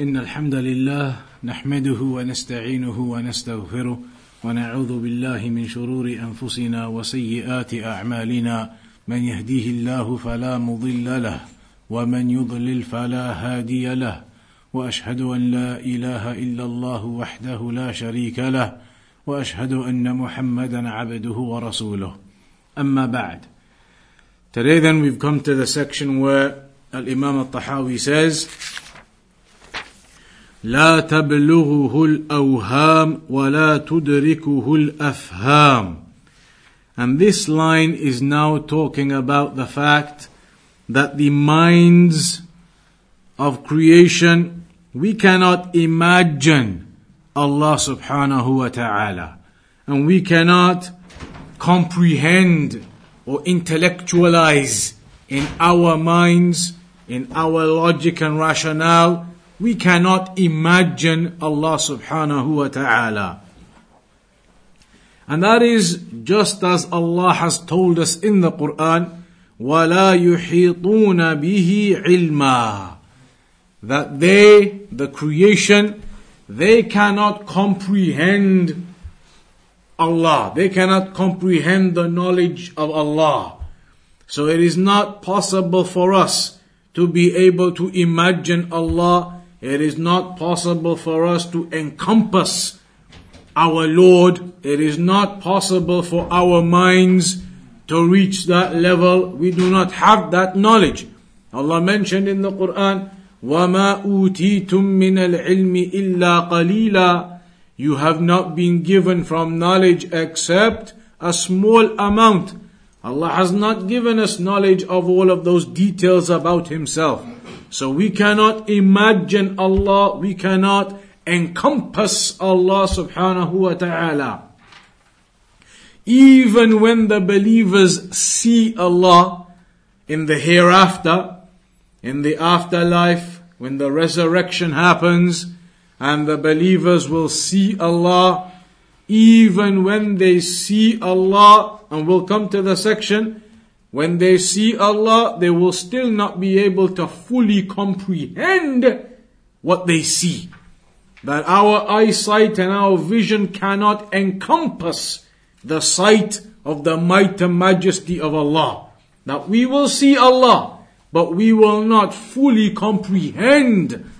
إن الحمد لله نحمده ونستعينه ونستغفره ونعوذ بالله من شرور أنفسنا وسيئات أعمالنا. من يهديه الله فلا مضل له ومن يضلل فلا هادي له. وأشهد أن لا إله إلا الله وحده لا شريك له وأشهد أن محمدا عبده ورسوله. أما بعد Today then we've come to the section where Al-Imam al-Tahawi says لا تبلغه الأوهام ولا تدركه الأفهام And this line is now talking about the fact that the minds of creation, we cannot imagine Allah subhanahu wa ta'ala. And we cannot comprehend or intellectualize in our minds, in our logic and rationale, we cannot imagine Allah subhanahu wa ta'ala. And that is just as Allah has told us in the Quran, وَلَا يُحِيطُونَ بِهِ عِلْمًا That they, the creation, they cannot comprehend Allah. They cannot comprehend the knowledge of Allah. So it is not possible for us to be able to imagine Allah. It is not possible for us to encompass our Lord. It is not possible for our minds to reach that level. We do not have that knowledge. Allah mentioned in the Quran, وَمَا أُوتِيتُم مِّنَ الْعِلْمِ إِلَّا قَلِيلًا You have not been given from knowledge except a small amount. Allah has not given us knowledge of all of those details about Himself. So we cannot imagine Allah, we cannot encompass Allah subhanahu wa ta'ala. Even when the believers see Allah in the hereafter, in the afterlife, when the resurrection happens, and the believers will see Allah, even when they see Allah, and we'll come to the section, when they see Allah, they will still not be able to fully comprehend what they see. That our eyesight and our vision cannot encompass the sight of the might and majesty of Allah. That we will see Allah, but we will not fully comprehend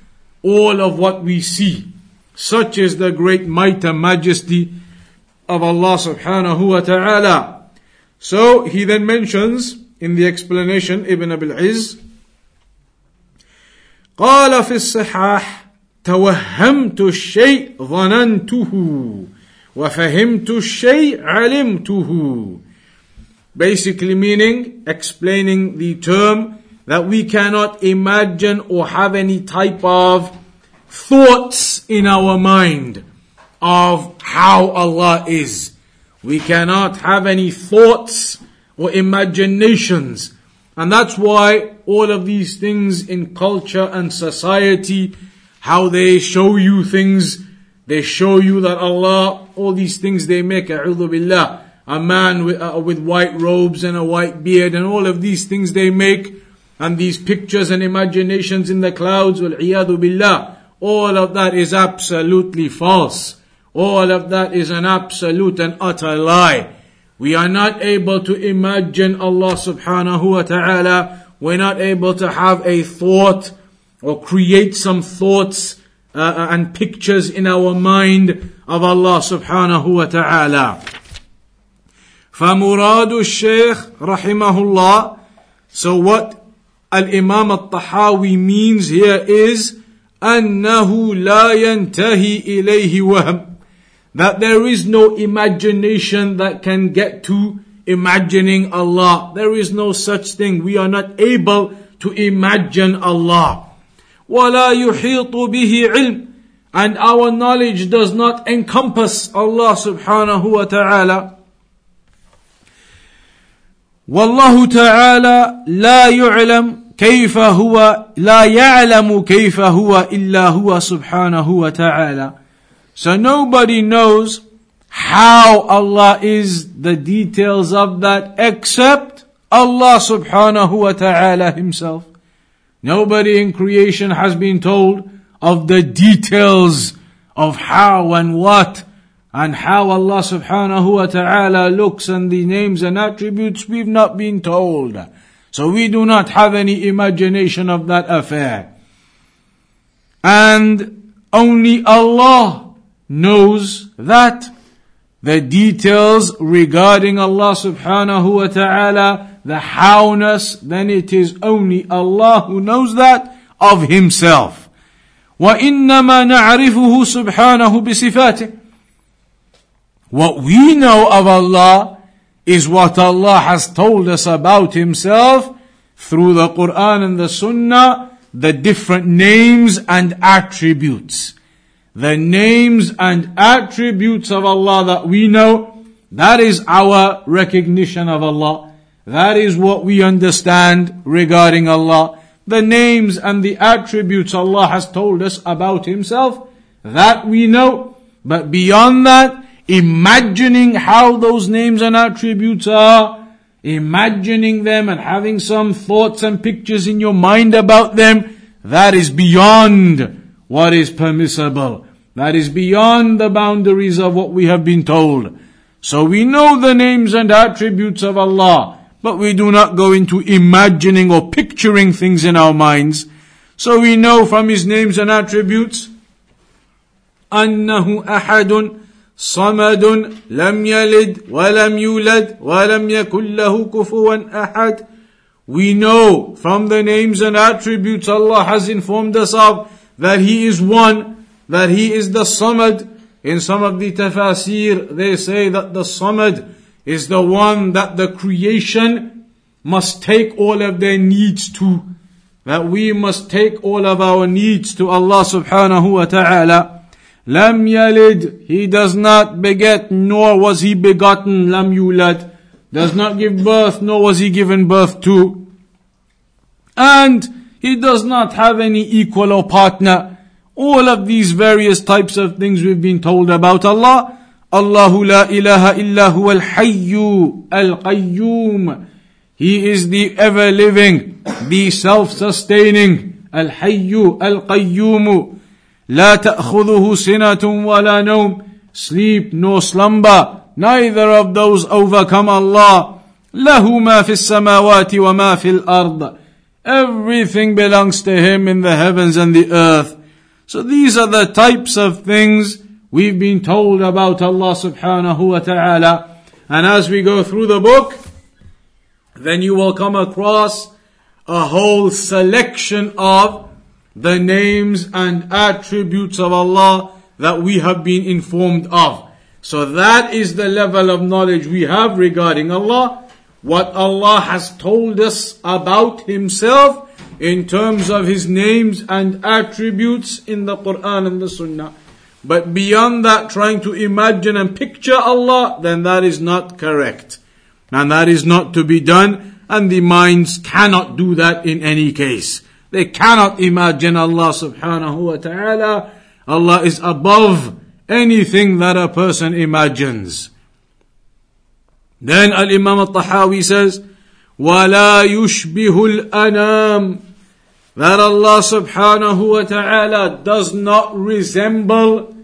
all of what we see. Such is the great might and majesty of Allah subhanahu wa ta'ala. So he then mentions in the explanation Ibn Abil Izz قال في الصحاح توهمت الشيء ظننته وَفَهِمْتُ الشَّيْء عَلِمْتُهُ Basically meaning, explaining the term that we cannot imagine or have any type of thoughts in our mind of how Allah is. We cannot have any thoughts or imaginations. And that's why all of these things in culture and society, how they show you things they show you that Allah, all these things they make, billah, a man with, uh, with white robes and a white beard and all of these things they make, and these pictures and imaginations in the clouds, billah, all of that is absolutely false. All of that is an absolute and utter lie. We are not able to imagine Allah subhanahu wa ta'ala. We're not able to have a thought or create some thoughts uh, uh, and pictures in our mind of Allah subhanahu wa ta'ala. فمراد الشيخ رحمه الله So what Al-Imam al-Tahawi means here is أنه لا ينتهي إليه وهم That there is no imagination that can get to imagining Allah. There is no such thing. We are not able to imagine Allah. وَلَا يُحِيطُ بِهِ عِلْمٍ And our knowledge does not encompass Allah subhanahu wa ta'ala. والله تعالى لا يعلم كيف هو لا يعلم كيف هو إلا هو سبحانه وتعالى. so nobody knows how Allah is, the details of that, except Allah subhanahu wa ta'ala himself. Nobody in creation has been told of the details of how and what and how Allah subhanahu wa ta'ala looks and the names and attributes we've not been told. So we do not have any imagination of that affair. And only Allah knows that the details regarding Allah subhanahu wa ta'ala, the howness, then it is only Allah who knows that of Himself. وإنما نعرفه سبحانه بصفاته What we know of Allah is what Allah has told us about Himself through the Quran and the Sunnah, the different names and attributes. The names and attributes of Allah that we know, that is our recognition of Allah. That is what we understand regarding Allah the names and the attributes Allah has told us about Himself, that we know. But beyond that, imagining how those names and attributes are, imagining them and having some thoughts and pictures in your mind about them, that is beyond what is permissible. That is beyond the boundaries of what we have been told. So we know the names and attributes of Allah. But we do not go into imagining or picturing things in our minds. So we know from his names and attributes أنه أحد صمد لم يلد ولم يولد ولم يكن له كفوا أحد We know from the names and attributes Allah has informed us of that He is one, that He is the Samad. In some of the tafasir, they say that the Samad is the one that the creation must take all of their needs to. That we must take all of our needs to Allah subhanahu wa ta'ala. Lam yalid, he does not beget, nor was he begotten. Lam yulad, does not give birth, nor was he given birth to. And he does not have any equal or partner. All of these various types of things we've been told about Allah الله لا إله إلا هو الحي القيوم He is the ever living, the self-sustaining, الحي القيوم لا تأخذه سنة ولا نوم Sleep nor slumber, neither of those overcome Allah. له ما في السماوات وما في الأرض Everything belongs to Him in the heavens and the earth. So these are the types of things we've been told about Allah subhanahu wa ta'ala. And as we go through the book, then you will come across a whole selection of the names and attributes of Allah that we have been informed of. So that is the level of knowledge we have regarding Allah. What Allah has told us about Himself in terms of His names and attributes in the Quran and the Sunnah. But beyond that, trying to imagine and picture Allah, then that is not correct. And that is not to be done, and the minds cannot do that in any case. They cannot imagine Allah subhanahu wa ta'ala. Allah is above anything that a person imagines. Then Al-Imam al-Tahawi says, وَلَا يُشْبِهُ الْأَنَامِ That Allah subhanahu wa ta'ala does not resemble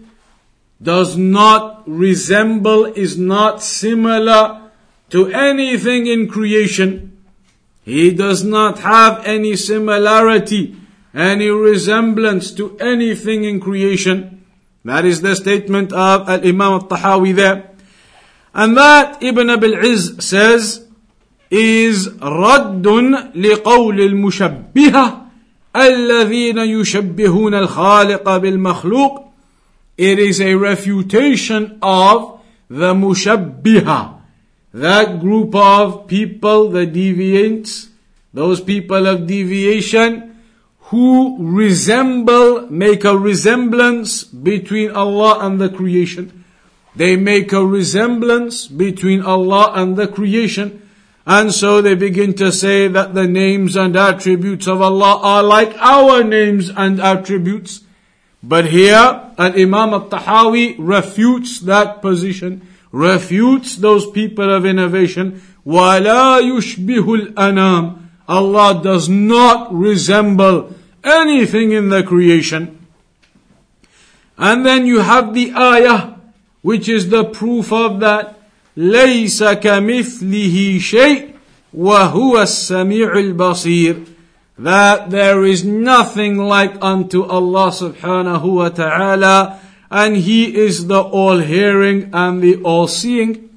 does not resemble, is not similar to anything in creation. He does not have any similarity, any resemblance to anything in creation. That is the statement of Al-Imam al-Tahawi there. And that Ibn Abil Izz says is رد لقول المشبهة الذين يشبهون الخالق بالمخلوق it is a refutation of the mushabbiha. That group of people, the deviants, those people of deviation, who resemble, make a resemblance between Allah and the creation. They make a resemblance between Allah and the creation. And so they begin to say that the names and attributes of Allah are like our names and attributes. But here, Al Imam al Tahawi refutes that position, refutes those people of innovation. وَلَا يُشْبِهُ الْأَنَامِ Allah does not resemble anything in the creation. And then you have the ayah, which is the proof of that. ليس كمثله شيء وهو السميع البصير that there is nothing like unto Allah subhanahu wa ta'ala and He is the all hearing and the all seeing.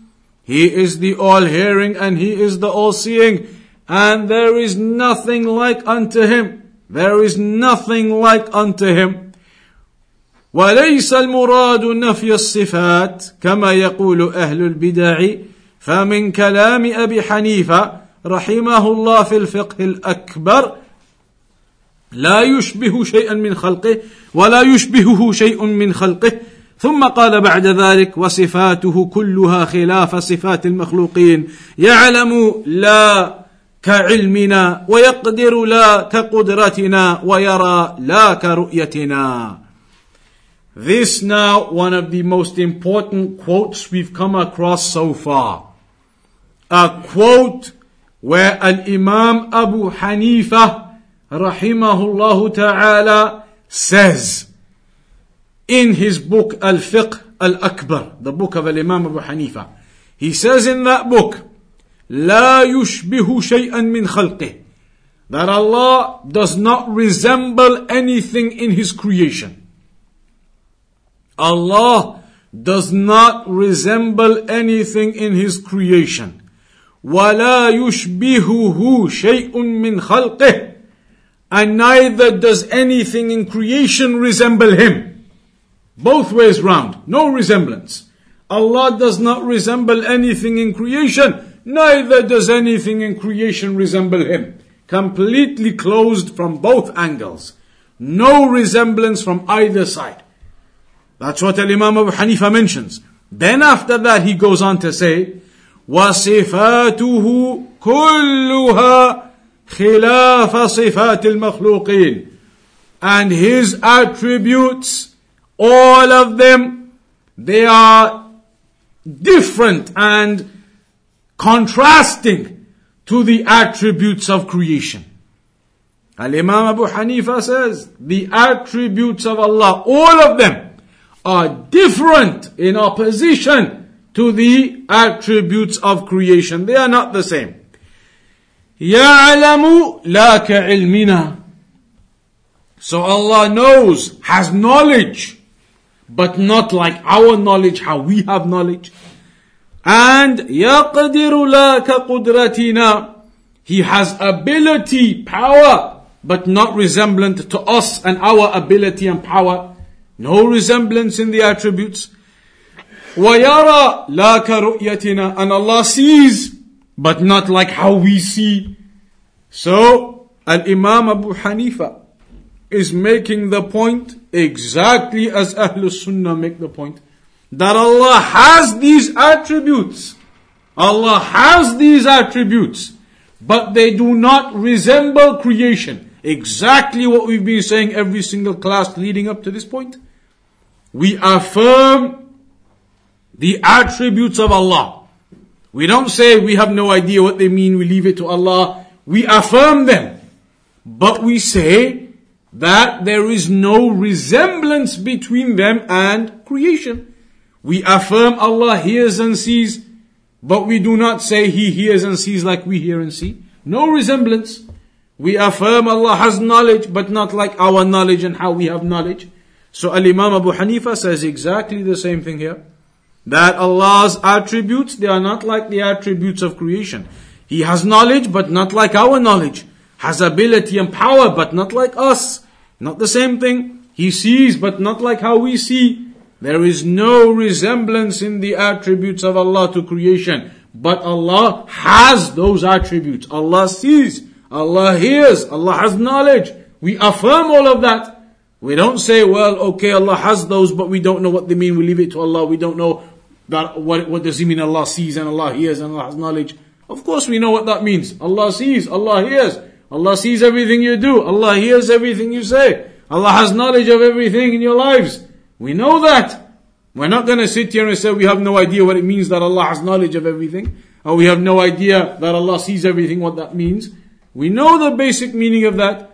He is the all hearing and He is the all seeing and there is nothing like unto Him. There is nothing like unto Him. وليس المراد نفي الصفات كما يقول أهل البدع. فمن كلام أبي حنيفة رحمه الله في الفقه الأكبر لا يشبه شيئا من خلقه ولا يشبهه شيء من خلقه. ثم قال بعد ذلك وصفاته كلها خلاف صفات المخلوقين. يعلم لا كعلمنا ويقدر لا كقدرتنا ويرى لا كرؤيتنا. This now one of the most important quotes we've come across so far. A quote where Al-Imam Abu Hanifa rahimahullah ta'ala says in his book Al-Fiqh Al-Akbar, the book of Al-Imam Abu Hanifa, he says in that book, لا يشبه شيئا من خلقه that Allah does not resemble anything in His creation. Allah does not resemble anything in His creation. ولا يشبهه شيء من خلقه and neither does anything in creation resemble Him. Both ways round, no resemblance. Allah does not resemble anything in creation, neither does anything in creation resemble Him. Completely closed from both angles. No resemblance from either side. That's what Imam Abu Hanifa mentions. Then after that he goes on to say, وصفاته كلها خلاف صفات المخلوقين and his attributes all of them they are different and contrasting to the attributes of creation Al Imam Abu Hanifa says the attributes of Allah all of them are different in opposition to the attributes of creation. They are not the same. يعلم لا كعلمنا. So Allah knows, has knowledge, but not like our knowledge, how we have knowledge. And يقدر لا كقدرتنا. He has ability, power, but not resemblant to us and our ability and power. No resemblance in the attributes. وَيَرَى لَا كَرُؤْيَتِنَا And Allah sees, but not like how we see. So, Al-Imam Abu Hanifa is making the point exactly as Ahlul Sunnah make the point. That Allah has these attributes. Allah has these attributes. But they do not resemble creation. Exactly what we've been saying every single class leading up to this point. We affirm the attributes of Allah. We don't say we have no idea what they mean, we leave it to Allah. We affirm them. But we say that there is no resemblance between them and creation. We affirm Allah hears and sees, but we do not say He hears and sees like we hear and see. No resemblance. We affirm Allah has knowledge, but not like our knowledge and how we have knowledge. So Al Imam Abu Hanifa says exactly the same thing here. That Allah's attributes, they are not like the attributes of creation. He has knowledge, but not like our knowledge. Has ability and power, but not like us. Not the same thing. He sees, but not like how we see. There is no resemblance in the attributes of Allah to creation. But Allah has those attributes. Allah sees. Allah hears, Allah has knowledge. We affirm all of that. We don't say, well, okay, Allah has those, but we don't know what they mean. We leave it to Allah. We don't know that what, what does He mean Allah sees and Allah hears and Allah has knowledge. Of course we know what that means. Allah sees, Allah hears. Allah sees everything you do. Allah hears everything you say. Allah has knowledge of everything in your lives. We know that. We're not going to sit here and say we have no idea what it means that Allah has knowledge of everything. Or we have no idea that Allah sees everything, what that means. We know the basic meaning of that.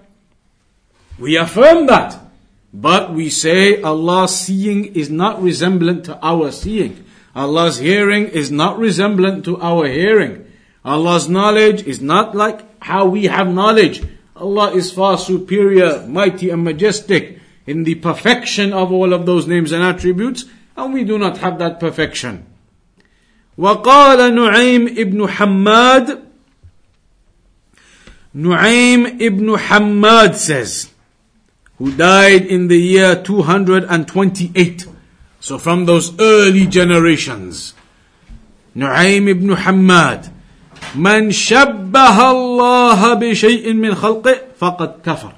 We affirm that. But we say Allah's seeing is not resemblant to our seeing. Allah's hearing is not resemblant to our hearing. Allah's knowledge is not like how we have knowledge. Allah is far superior, mighty and majestic in the perfection of all of those names and attributes, and we do not have that perfection. وقال نعيم ابن حماد Nu'aym ibn Hammad says, who died in the year 228. So from those early generations. Nu'aym ibn Hammad. من شبه الله بشيء من خلقه فقد كفر.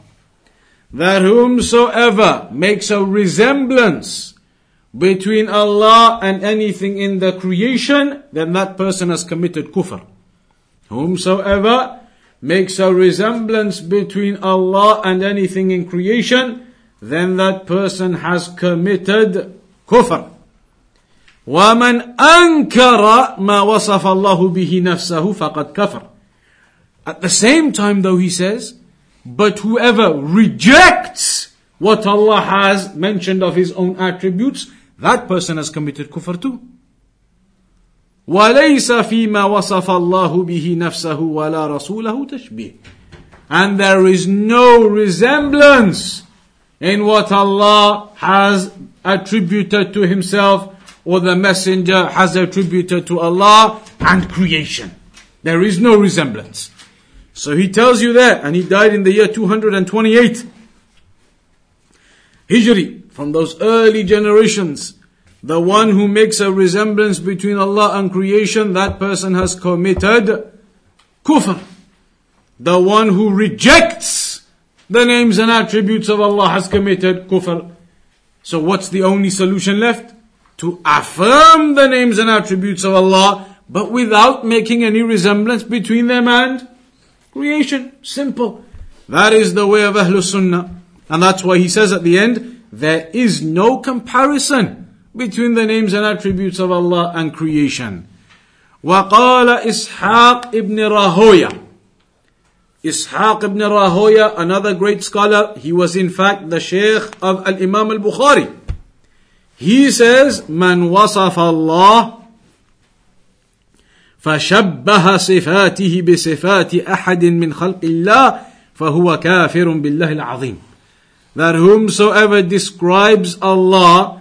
That whomsoever makes a resemblance between Allah and anything in the creation, then that person has committed kufr. Whomsoever makes a resemblance between Allah and anything in creation, then that person has committed kufr. ومن أنكر ما وصف الله به نفسه فقد كفر. At the same time though he says, but whoever rejects what Allah has mentioned of his own attributes, that person has committed kufr too. وليس فيما وصف الله به نفسه ولا رسوله تشبيه. And there is no resemblance in what Allah has attributed to Himself or the Messenger has attributed to Allah and creation. There is no resemblance. So he tells you that, and he died in the year 228. Hijri, from those early generations. the one who makes a resemblance between Allah and creation, that person has committed kufr. The one who rejects the names and attributes of Allah has committed kufr. So what's the only solution left? To affirm the names and attributes of Allah, but without making any resemblance between them and creation. Simple. That is the way of Ahlul Sunnah. And that's why he says at the end, there is no comparison between the names and attributes of Allah and creation. وقال إسحاق ibn Rahoya. Ishaq ibn Rahoya, another great scholar, he was in fact the Shaykh of Al-Imam al-Bukhari. He says, من وصف الله فشبه صفاته بصفات أحد من خلق الله فهو كافر بالله العظيم. That whomsoever describes Allah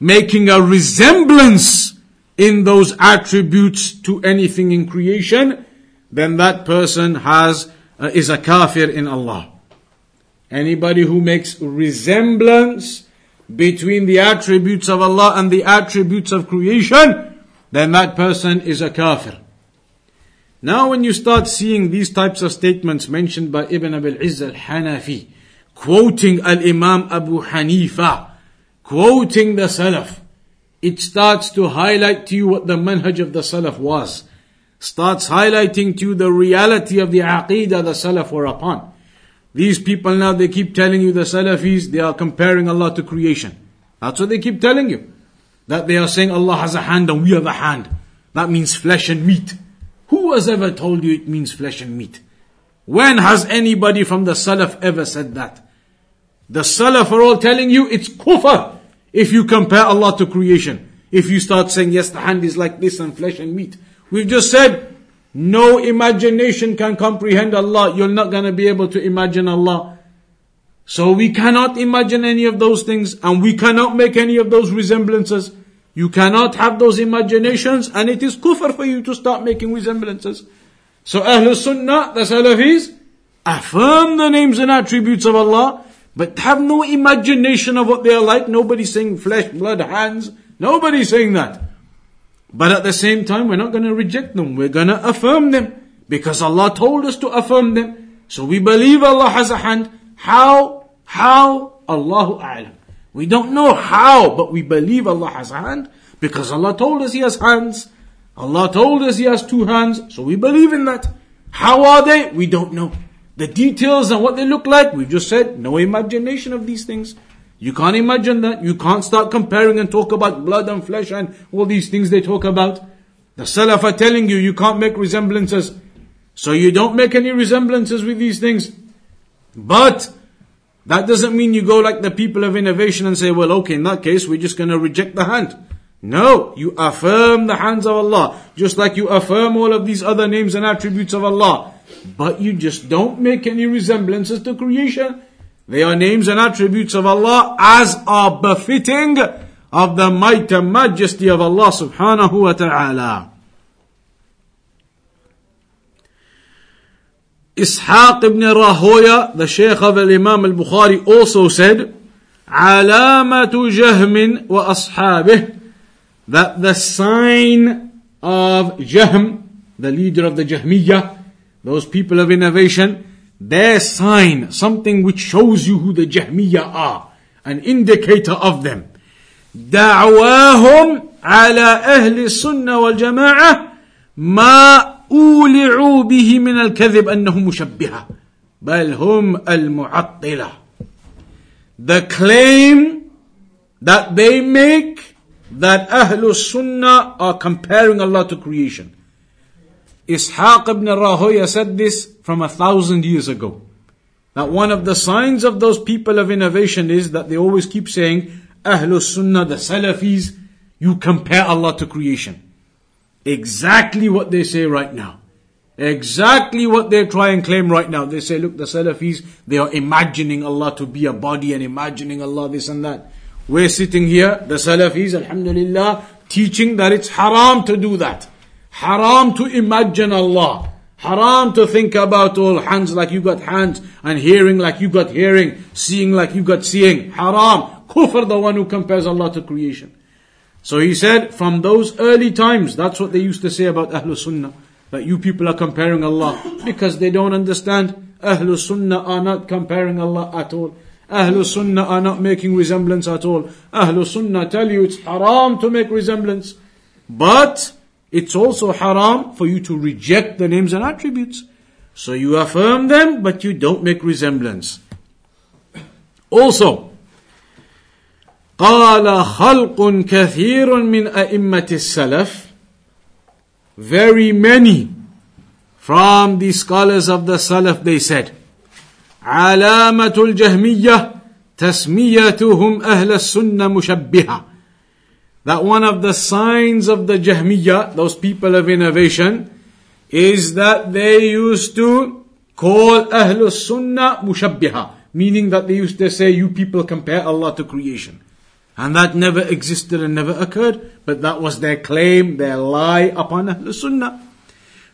making a resemblance in those attributes to anything in creation, then that person has uh, is a kafir in Allah. Anybody who makes resemblance between the attributes of Allah and the attributes of creation, then that person is a kafir. Now when you start seeing these types of statements mentioned by Ibn Abil Izz al-Hanafi, quoting al-Imam Abu Hanifa, quoting the Salaf, it starts to highlight to you what the manhaj of the Salaf was. Starts highlighting to you the reality of the aqidah the Salaf were upon. These people now, they keep telling you the Salafis, they are comparing Allah to creation. That's what they keep telling you. That they are saying Allah has a hand and we have a hand. That means flesh and meat. Who has ever told you it means flesh and meat? When has anybody from the Salaf ever said that? The Salaf are all telling you it's kufr. If you compare Allah to creation, if you start saying, yes, the hand is like this and flesh and meat. We've just said, no imagination can comprehend Allah. You're not going to be able to imagine Allah. So we cannot imagine any of those things and we cannot make any of those resemblances. You cannot have those imaginations and it is kufr for you to start making resemblances. So Ahlul Sunnah, the Salafis, affirm the names and attributes of Allah but have no imagination of what they are like. Nobody's saying flesh, blood, hands. Nobody's saying that. But at the same time, we're not going to reject them. We're going to affirm them. Because Allah told us to affirm them. So we believe Allah has a hand. How? How? Allahu A'lam. We don't know how, but we believe Allah has a hand. Because Allah told us He has hands. Allah told us He has two hands. So we believe in that. How are they? We don't know. The details and what they look like, we've just said, no imagination of these things. You can't imagine that. You can't start comparing and talk about blood and flesh and all these things they talk about. The Salaf are telling you, you can't make resemblances. So you don't make any resemblances with these things. But That doesn't mean you go like the people of innovation and say, well, okay, in that case, we're just going to reject the hand. No, you affirm the hands of Allah, just like you affirm all of these other names and attributes of Allah. But you just don't make any resemblances to creation. They are names and attributes of Allah as are befitting of the might and majesty of Allah subhanahu wa ta'ala. Ishaq ibn Rahoya, the Shaykh of Imam al-Bukhari also said, علامة جهم وأصحابه that the sign of Jahm, the leader of the Jahmiyyah, those people of innovation, their sign, something which shows you who the Jahmiyyah are, an indicator of them. دعواهم على أهل السنة والجماعة ما أولعوا به من الكذب أنه مشبهة بل هم المعطلة The claim that they make that Ahlul Sunnah are comparing Allah to creation. Ishaq ibn Rahoya said this from a thousand years ago. That one of the signs of those people of innovation is that they always keep saying, Ahlul Sunnah, the Salafis, you compare Allah to creation. Exactly what they say right now. Exactly what they try and claim right now. They say, look, the Salafis, they are imagining Allah to be a body and imagining Allah this and that. We're sitting here, the Salafis, Alhamdulillah, teaching that it's haram to do that. Haram to imagine Allah. Haram to think about all hands like you got hands and hearing like you got hearing, seeing like you got seeing. Haram. Kufr, the one who compares Allah to creation. So he said, from those early times, that's what they used to say about Ahlul Sunnah. That you people are comparing Allah. Because they don't understand. Ahlul Sunnah are not comparing Allah at all. Ahlul Sunnah are not making resemblance at all. Ahlul Sunnah tell you it's haram to make resemblance. But it's also haram for you to reject the names and attributes. So you affirm them, but you don't make resemblance. Also, قال خلق كثير من أئمة السلف Very many from the scholars of the Salaf they said علامة الجهمية تسميتهم أهل السنة مشبهة that one of the signs of the Jahmiyyah, those people of innovation, is that they used to call Ahlul Sunnah Mushabbiha, meaning that they used to say, you people compare Allah to creation. And that never existed and never occurred, but that was their claim, their lie upon Ahlul Sunnah.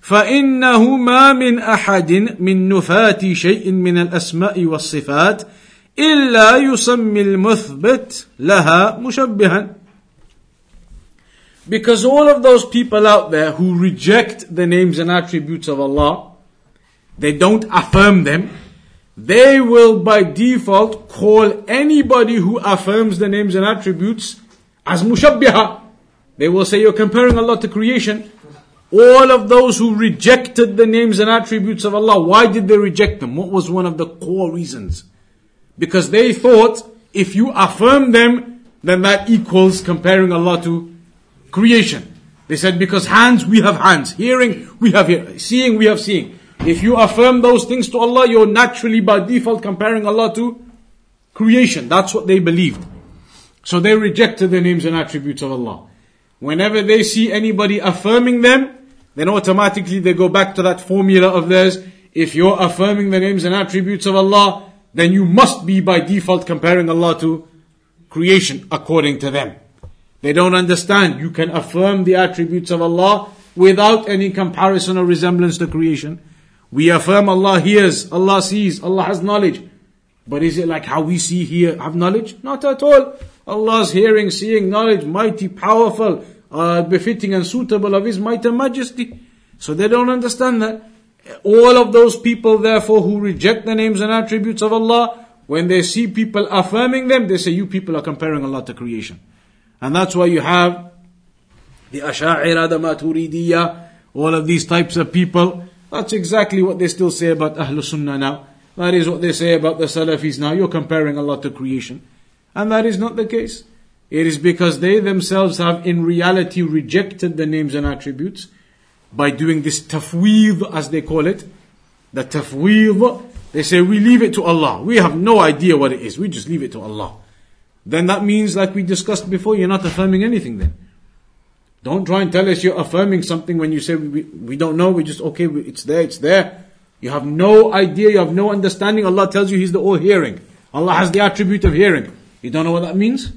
فإنه ما من أحد من نفاة شيء من الأسماء والصفات إلا يسمي المثبت لها مشبها because all of those people out there who reject the names and attributes of Allah, they don't affirm them, they will by default call anybody who affirms the names and attributes as mushabbiha. They will say you're comparing Allah to creation. All of those who rejected the names and attributes of Allah, why did they reject them? What was one of the core reasons? Because they thought if you affirm them, then that equals comparing Allah to creation. They said, because hands, we have hands. Hearing, we have hearing. Seeing, we have seeing. If you affirm those things to Allah, you're naturally by default comparing Allah to creation. That's what they believed. So they rejected the names and attributes of Allah. Whenever they see anybody affirming them, then automatically they go back to that formula of theirs. If you're affirming the names and attributes of Allah, then you must be by default comparing Allah to creation according to them. They don't understand. You can affirm the attributes of Allah without any comparison or resemblance to creation. We affirm Allah hears, Allah sees, Allah has knowledge. But is it like how we see here, have knowledge? Not at all. Allah's hearing, seeing, knowledge, mighty, powerful, uh, befitting and suitable of His might and majesty. So they don't understand that. All of those people therefore who reject the names and attributes of Allah, when they see people affirming them, they say, you people are comparing Allah to creation. And that's why you have the Asha'ira, the Maturidiyya, all of these types of people. That's exactly what they still say about Ahlul Sunnah now. That is what they say about the Salafis now. You're comparing Allah to creation. And that is not the case. It is because they themselves have in reality rejected the names and attributes by doing this tafweed as they call it. The tafweed They say, we leave it to Allah. We have no idea what it is. We just leave it to Allah. Then that means, like we discussed before, you're not affirming anything then. Don't try and tell us you're affirming something when you say we, we don't know, we just, okay, it's there, it's there. You have no idea, you have no understanding. Allah tells you He's the all hearing. Allah has the attribute of hearing. You don't know what that means?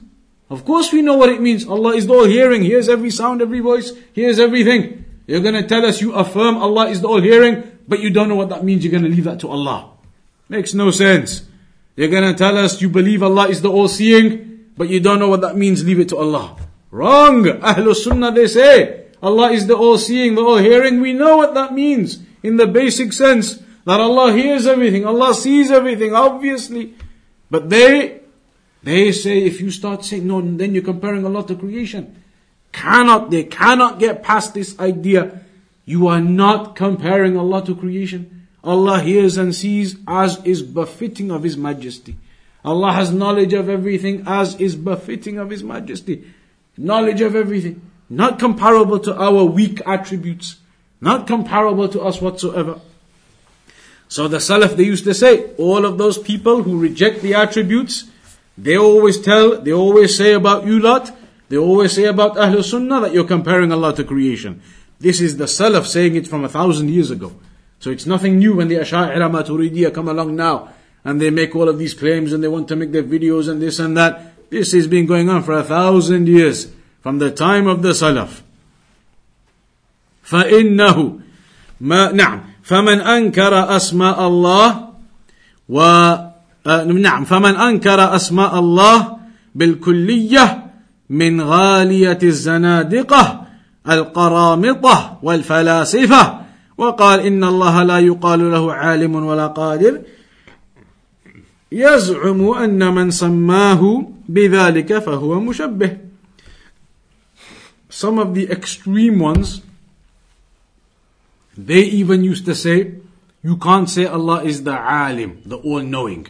Of course we know what it means. Allah is the all hearing, hears every sound, every voice, hears everything. You're gonna tell us you affirm Allah is the all hearing, but you don't know what that means, you're gonna leave that to Allah. Makes no sense. You're gonna tell us you believe Allah is the all seeing, but you don't know what that means, leave it to Allah. Wrong! Ahlul Sunnah they say, Allah is the all seeing, the all hearing. We know what that means in the basic sense that Allah hears everything, Allah sees everything, obviously. But they, they say if you start saying no, then you're comparing Allah to creation. Cannot, they cannot get past this idea. You are not comparing Allah to creation. Allah hears and sees as is befitting of His majesty. Allah has knowledge of everything as is befitting of His majesty. Knowledge of everything. Not comparable to our weak attributes. Not comparable to us whatsoever. So the Salaf, they used to say, all of those people who reject the attributes, they always tell, they always say about you lot, they always say about Ahlul Sunnah that you're comparing Allah to creation. This is the Salaf saying it from a thousand years ago. So it's nothing new when the Asha'ira Maturidiyah come along now and they make all of these claims and they want to make their videos and this and that. This has been going on for a thousand years from the time of the Salaf. فإنه ما نعم فمن أنكر أسماء الله و نعم فمن أنكر أسماء الله بالكلية من غالية الزنادقة القرامطة والفلاسفة وقال إن الله لا يقال له عالم ولا قادر يزعم أن من سماه بذلك فهو مشبه Some of the extreme ones They even used to say, you can't say Allah is the alim, the all-knowing.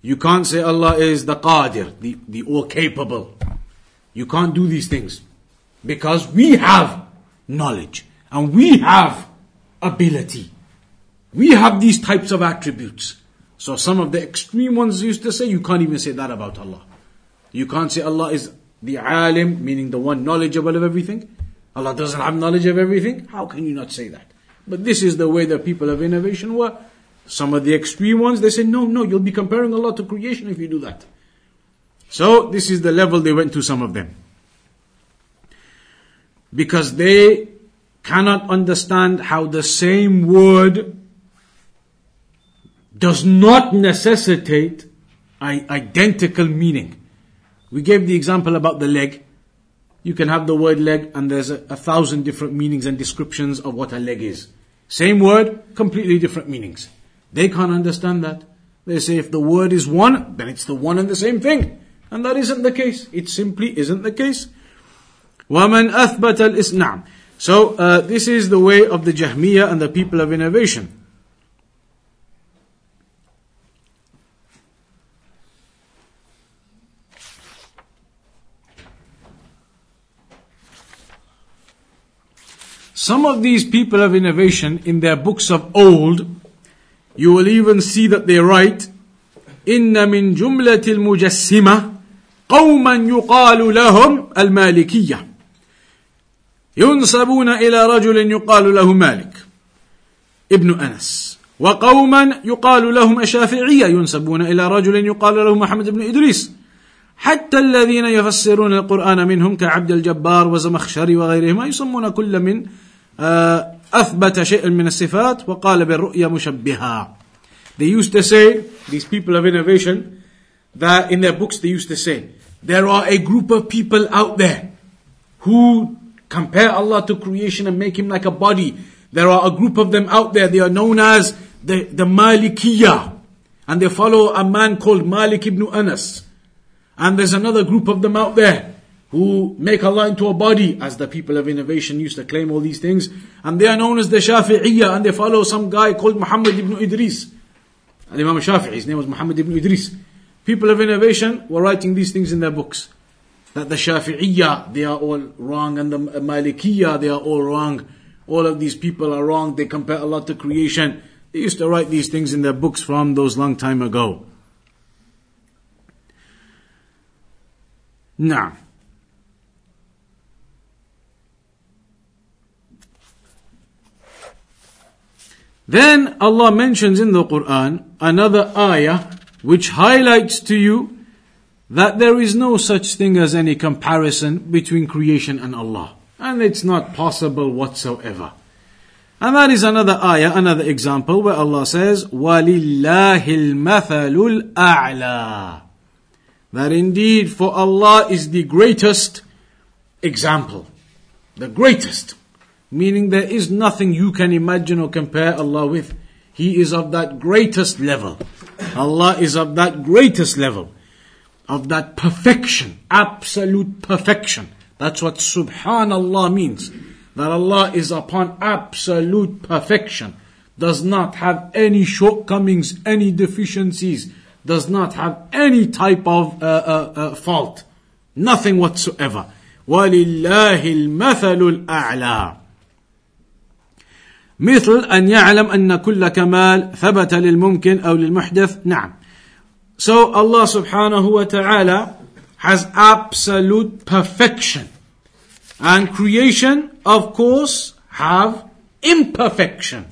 You can't say Allah is the qadir, the, the all-capable. You can't do these things. Because we have knowledge. And we have ability. We have these types of attributes. So some of the extreme ones used to say, you can't even say that about Allah. You can't say Allah is the alim, meaning the one knowledgeable of everything. Allah doesn't have knowledge of everything. How can you not say that? But this is the way the people of innovation were. Some of the extreme ones, they say, no, no, you'll be comparing Allah to creation if you do that. So, this is the level they went to, some of them. Because they cannot understand how the same word does not necessitate identical meaning. We gave the example about the leg. You can have the word leg and there's a, a thousand different meanings and descriptions of what a leg is. Same word, completely different meanings. They can't understand that. They say if the word is one, then it's the one and the same thing. And that isn't the case. It simply isn't the case. وَمَنْ أَثْبَتَ الْإِسْنَعْمِ So, uh, this is the way of the Jahmiyyah and the people of innovation. Some of these people of innovation in their books of old, you will even see that they write, إن من جملة المجسمة قوما يقال لهم المالكية ينسبون إلى رجل يقال له مالك ابن أنس وقوما يقال لهم الشافعية ينسبون إلى رجل يقال له محمد بن إدريس. حتى الذين يفسرون القرآن منهم كعبد الجبار وزمخشري وغيرهما يسمون كل من أثبت شيئا من الصفات وقال بالرؤيا مشبها They used to say, these people of innovation, that in their books they used to say, there are a group of people out there who compare Allah to creation and make Him like a body. There are a group of them out there, they are known as the, the Malikiyah. And they follow a man called Malik ibn Anas. And there's another group of them out there who make Allah into a body, as the people of innovation used to claim all these things, and they are known as the Shafi'iyah, and they follow some guy called Muhammad ibn Idris. And Imam Shafi'i, his name was Muhammad ibn Idris. People of innovation were writing these things in their books. That the Shafi'iyah, they are all wrong, and the Malikiyah, they are all wrong. All of these people are wrong, they compare Allah to creation. They used to write these things in their books from those long time ago. Now, Then Allah mentions in the Quran another ayah which highlights to you that there is no such thing as any comparison between creation and Allah. And it's not possible whatsoever. And that is another ayah, another example where Allah says, وَلِلَّهِ الْمَثَلُ الْأَعْلَى That indeed for Allah is the greatest example. The greatest. Meaning there is nothing you can imagine or compare Allah with. He is of that greatest level. Allah is of that greatest level. Of that perfection. Absolute perfection. That's what subhanallah means. That Allah is upon absolute perfection. Does not have any shortcomings, any deficiencies. Does not have any type of uh, uh, uh, fault. Nothing whatsoever. وَلِلَّهِ الْمَثَلُ الْأَعْلَى مثل أن يعلم أن كل كمال ثبت للممكن أو للمحدث نعم so Allah subhanahu wa ta'ala has absolute perfection. And creation, of course, have imperfection.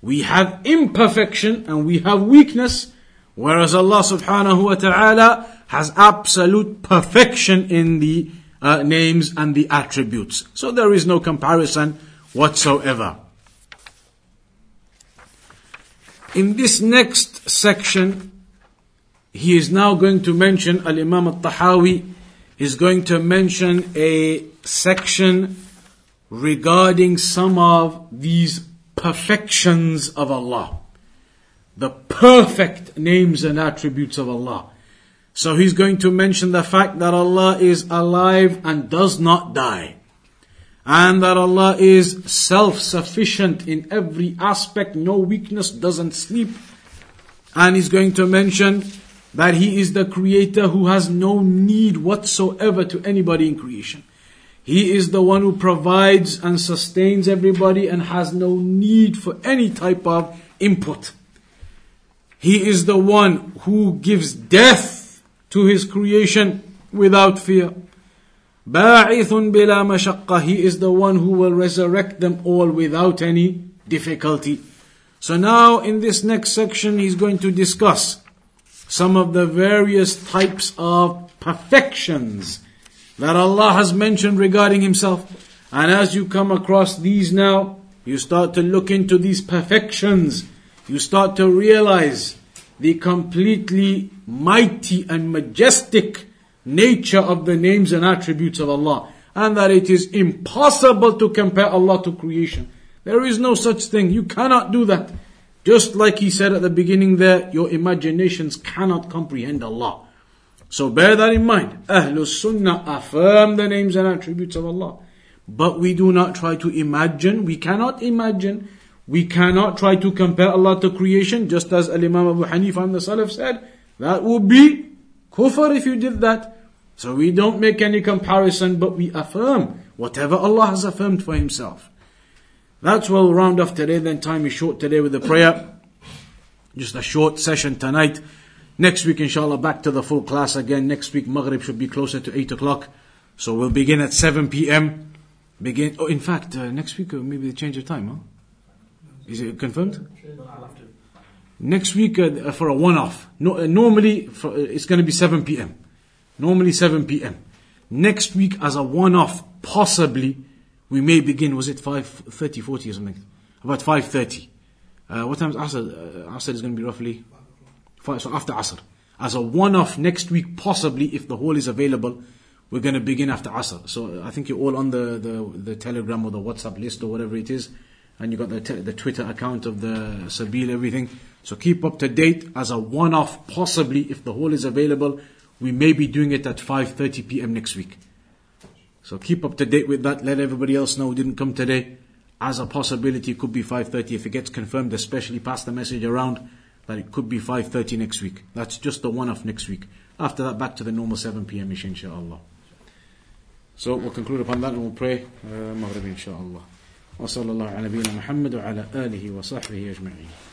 We have imperfection and we have weakness, whereas Allah subhanahu wa ta'ala has absolute perfection in the uh, names and the attributes. So there is no comparison whatsoever. In this next section, he is now going to mention, Al Imam al Tahawi is going to mention a section regarding some of these perfections of Allah. The perfect names and attributes of Allah. So he's going to mention the fact that Allah is alive and does not die and that Allah is self-sufficient in every aspect, no weakness, doesn't sleep. And He's going to mention that He is the creator who has no need whatsoever to anybody in creation. He is the one who provides and sustains everybody and has no need for any type of input. He is the one who gives death to His creation without fear. باعث بلا مشقة He is the one who will resurrect them all without any difficulty. So now in this next section he's going to discuss some of the various types of perfections that Allah has mentioned regarding Himself. And as you come across these now, you start to look into these perfections. You start to realize the completely mighty and majestic nature of the names and attributes of Allah. And that it is impossible to compare Allah to creation. There is no such thing. You cannot do that. Just like he said at the beginning there, your imaginations cannot comprehend Allah. So bear that in mind. Ahlul Sunnah affirm the names and attributes of Allah. But we do not try to imagine. We cannot imagine. We cannot try to compare Allah to creation, just as Al Imam Abu Hanifa and the Salaf said. That would be Kufr if you did that. So we don't make any comparison, but we affirm whatever Allah has affirmed for Himself. That's where we'll round off today. Then time is short today with the prayer. Just a short session tonight. Next week, inshallah, back to the full class again. Next week, Maghrib should be closer to 8 o'clock. So we'll begin at 7 p.m. Begin, oh, in fact, uh, next week, uh, maybe they change the time, huh? Is it confirmed? Next week uh, for a one-off. No, uh, normally for, uh, it's going to be 7 p.m. Normally 7 p.m. Next week as a one-off, possibly we may begin. Was it 5:30, 40 or something? About 5:30. Uh, what time is Asr? Uh, Asr is going to be roughly five. So after Asr, as a one-off next week, possibly if the hall is available, we're going to begin after Asr. So I think you're all on the, the, the Telegram or the WhatsApp list or whatever it is, and you got the te- the Twitter account of the Sabil, everything. So keep up to date as a one-off, possibly if the hall is available. We may be doing it at 5:30 p.m. next week. So keep up to date with that. Let everybody else know who didn't come today. As a possibility, it could be 5:30 if it gets confirmed. Especially pass the message around that it could be 5:30 next week. That's just the one-off next week. After that, back to the normal 7 p.m. ish, inshallah. So we'll conclude upon that and we'll pray. Uh, Maghrib, inshallah. وصلى الله على نبينا محمد وعلى آله وصحبه أجمعين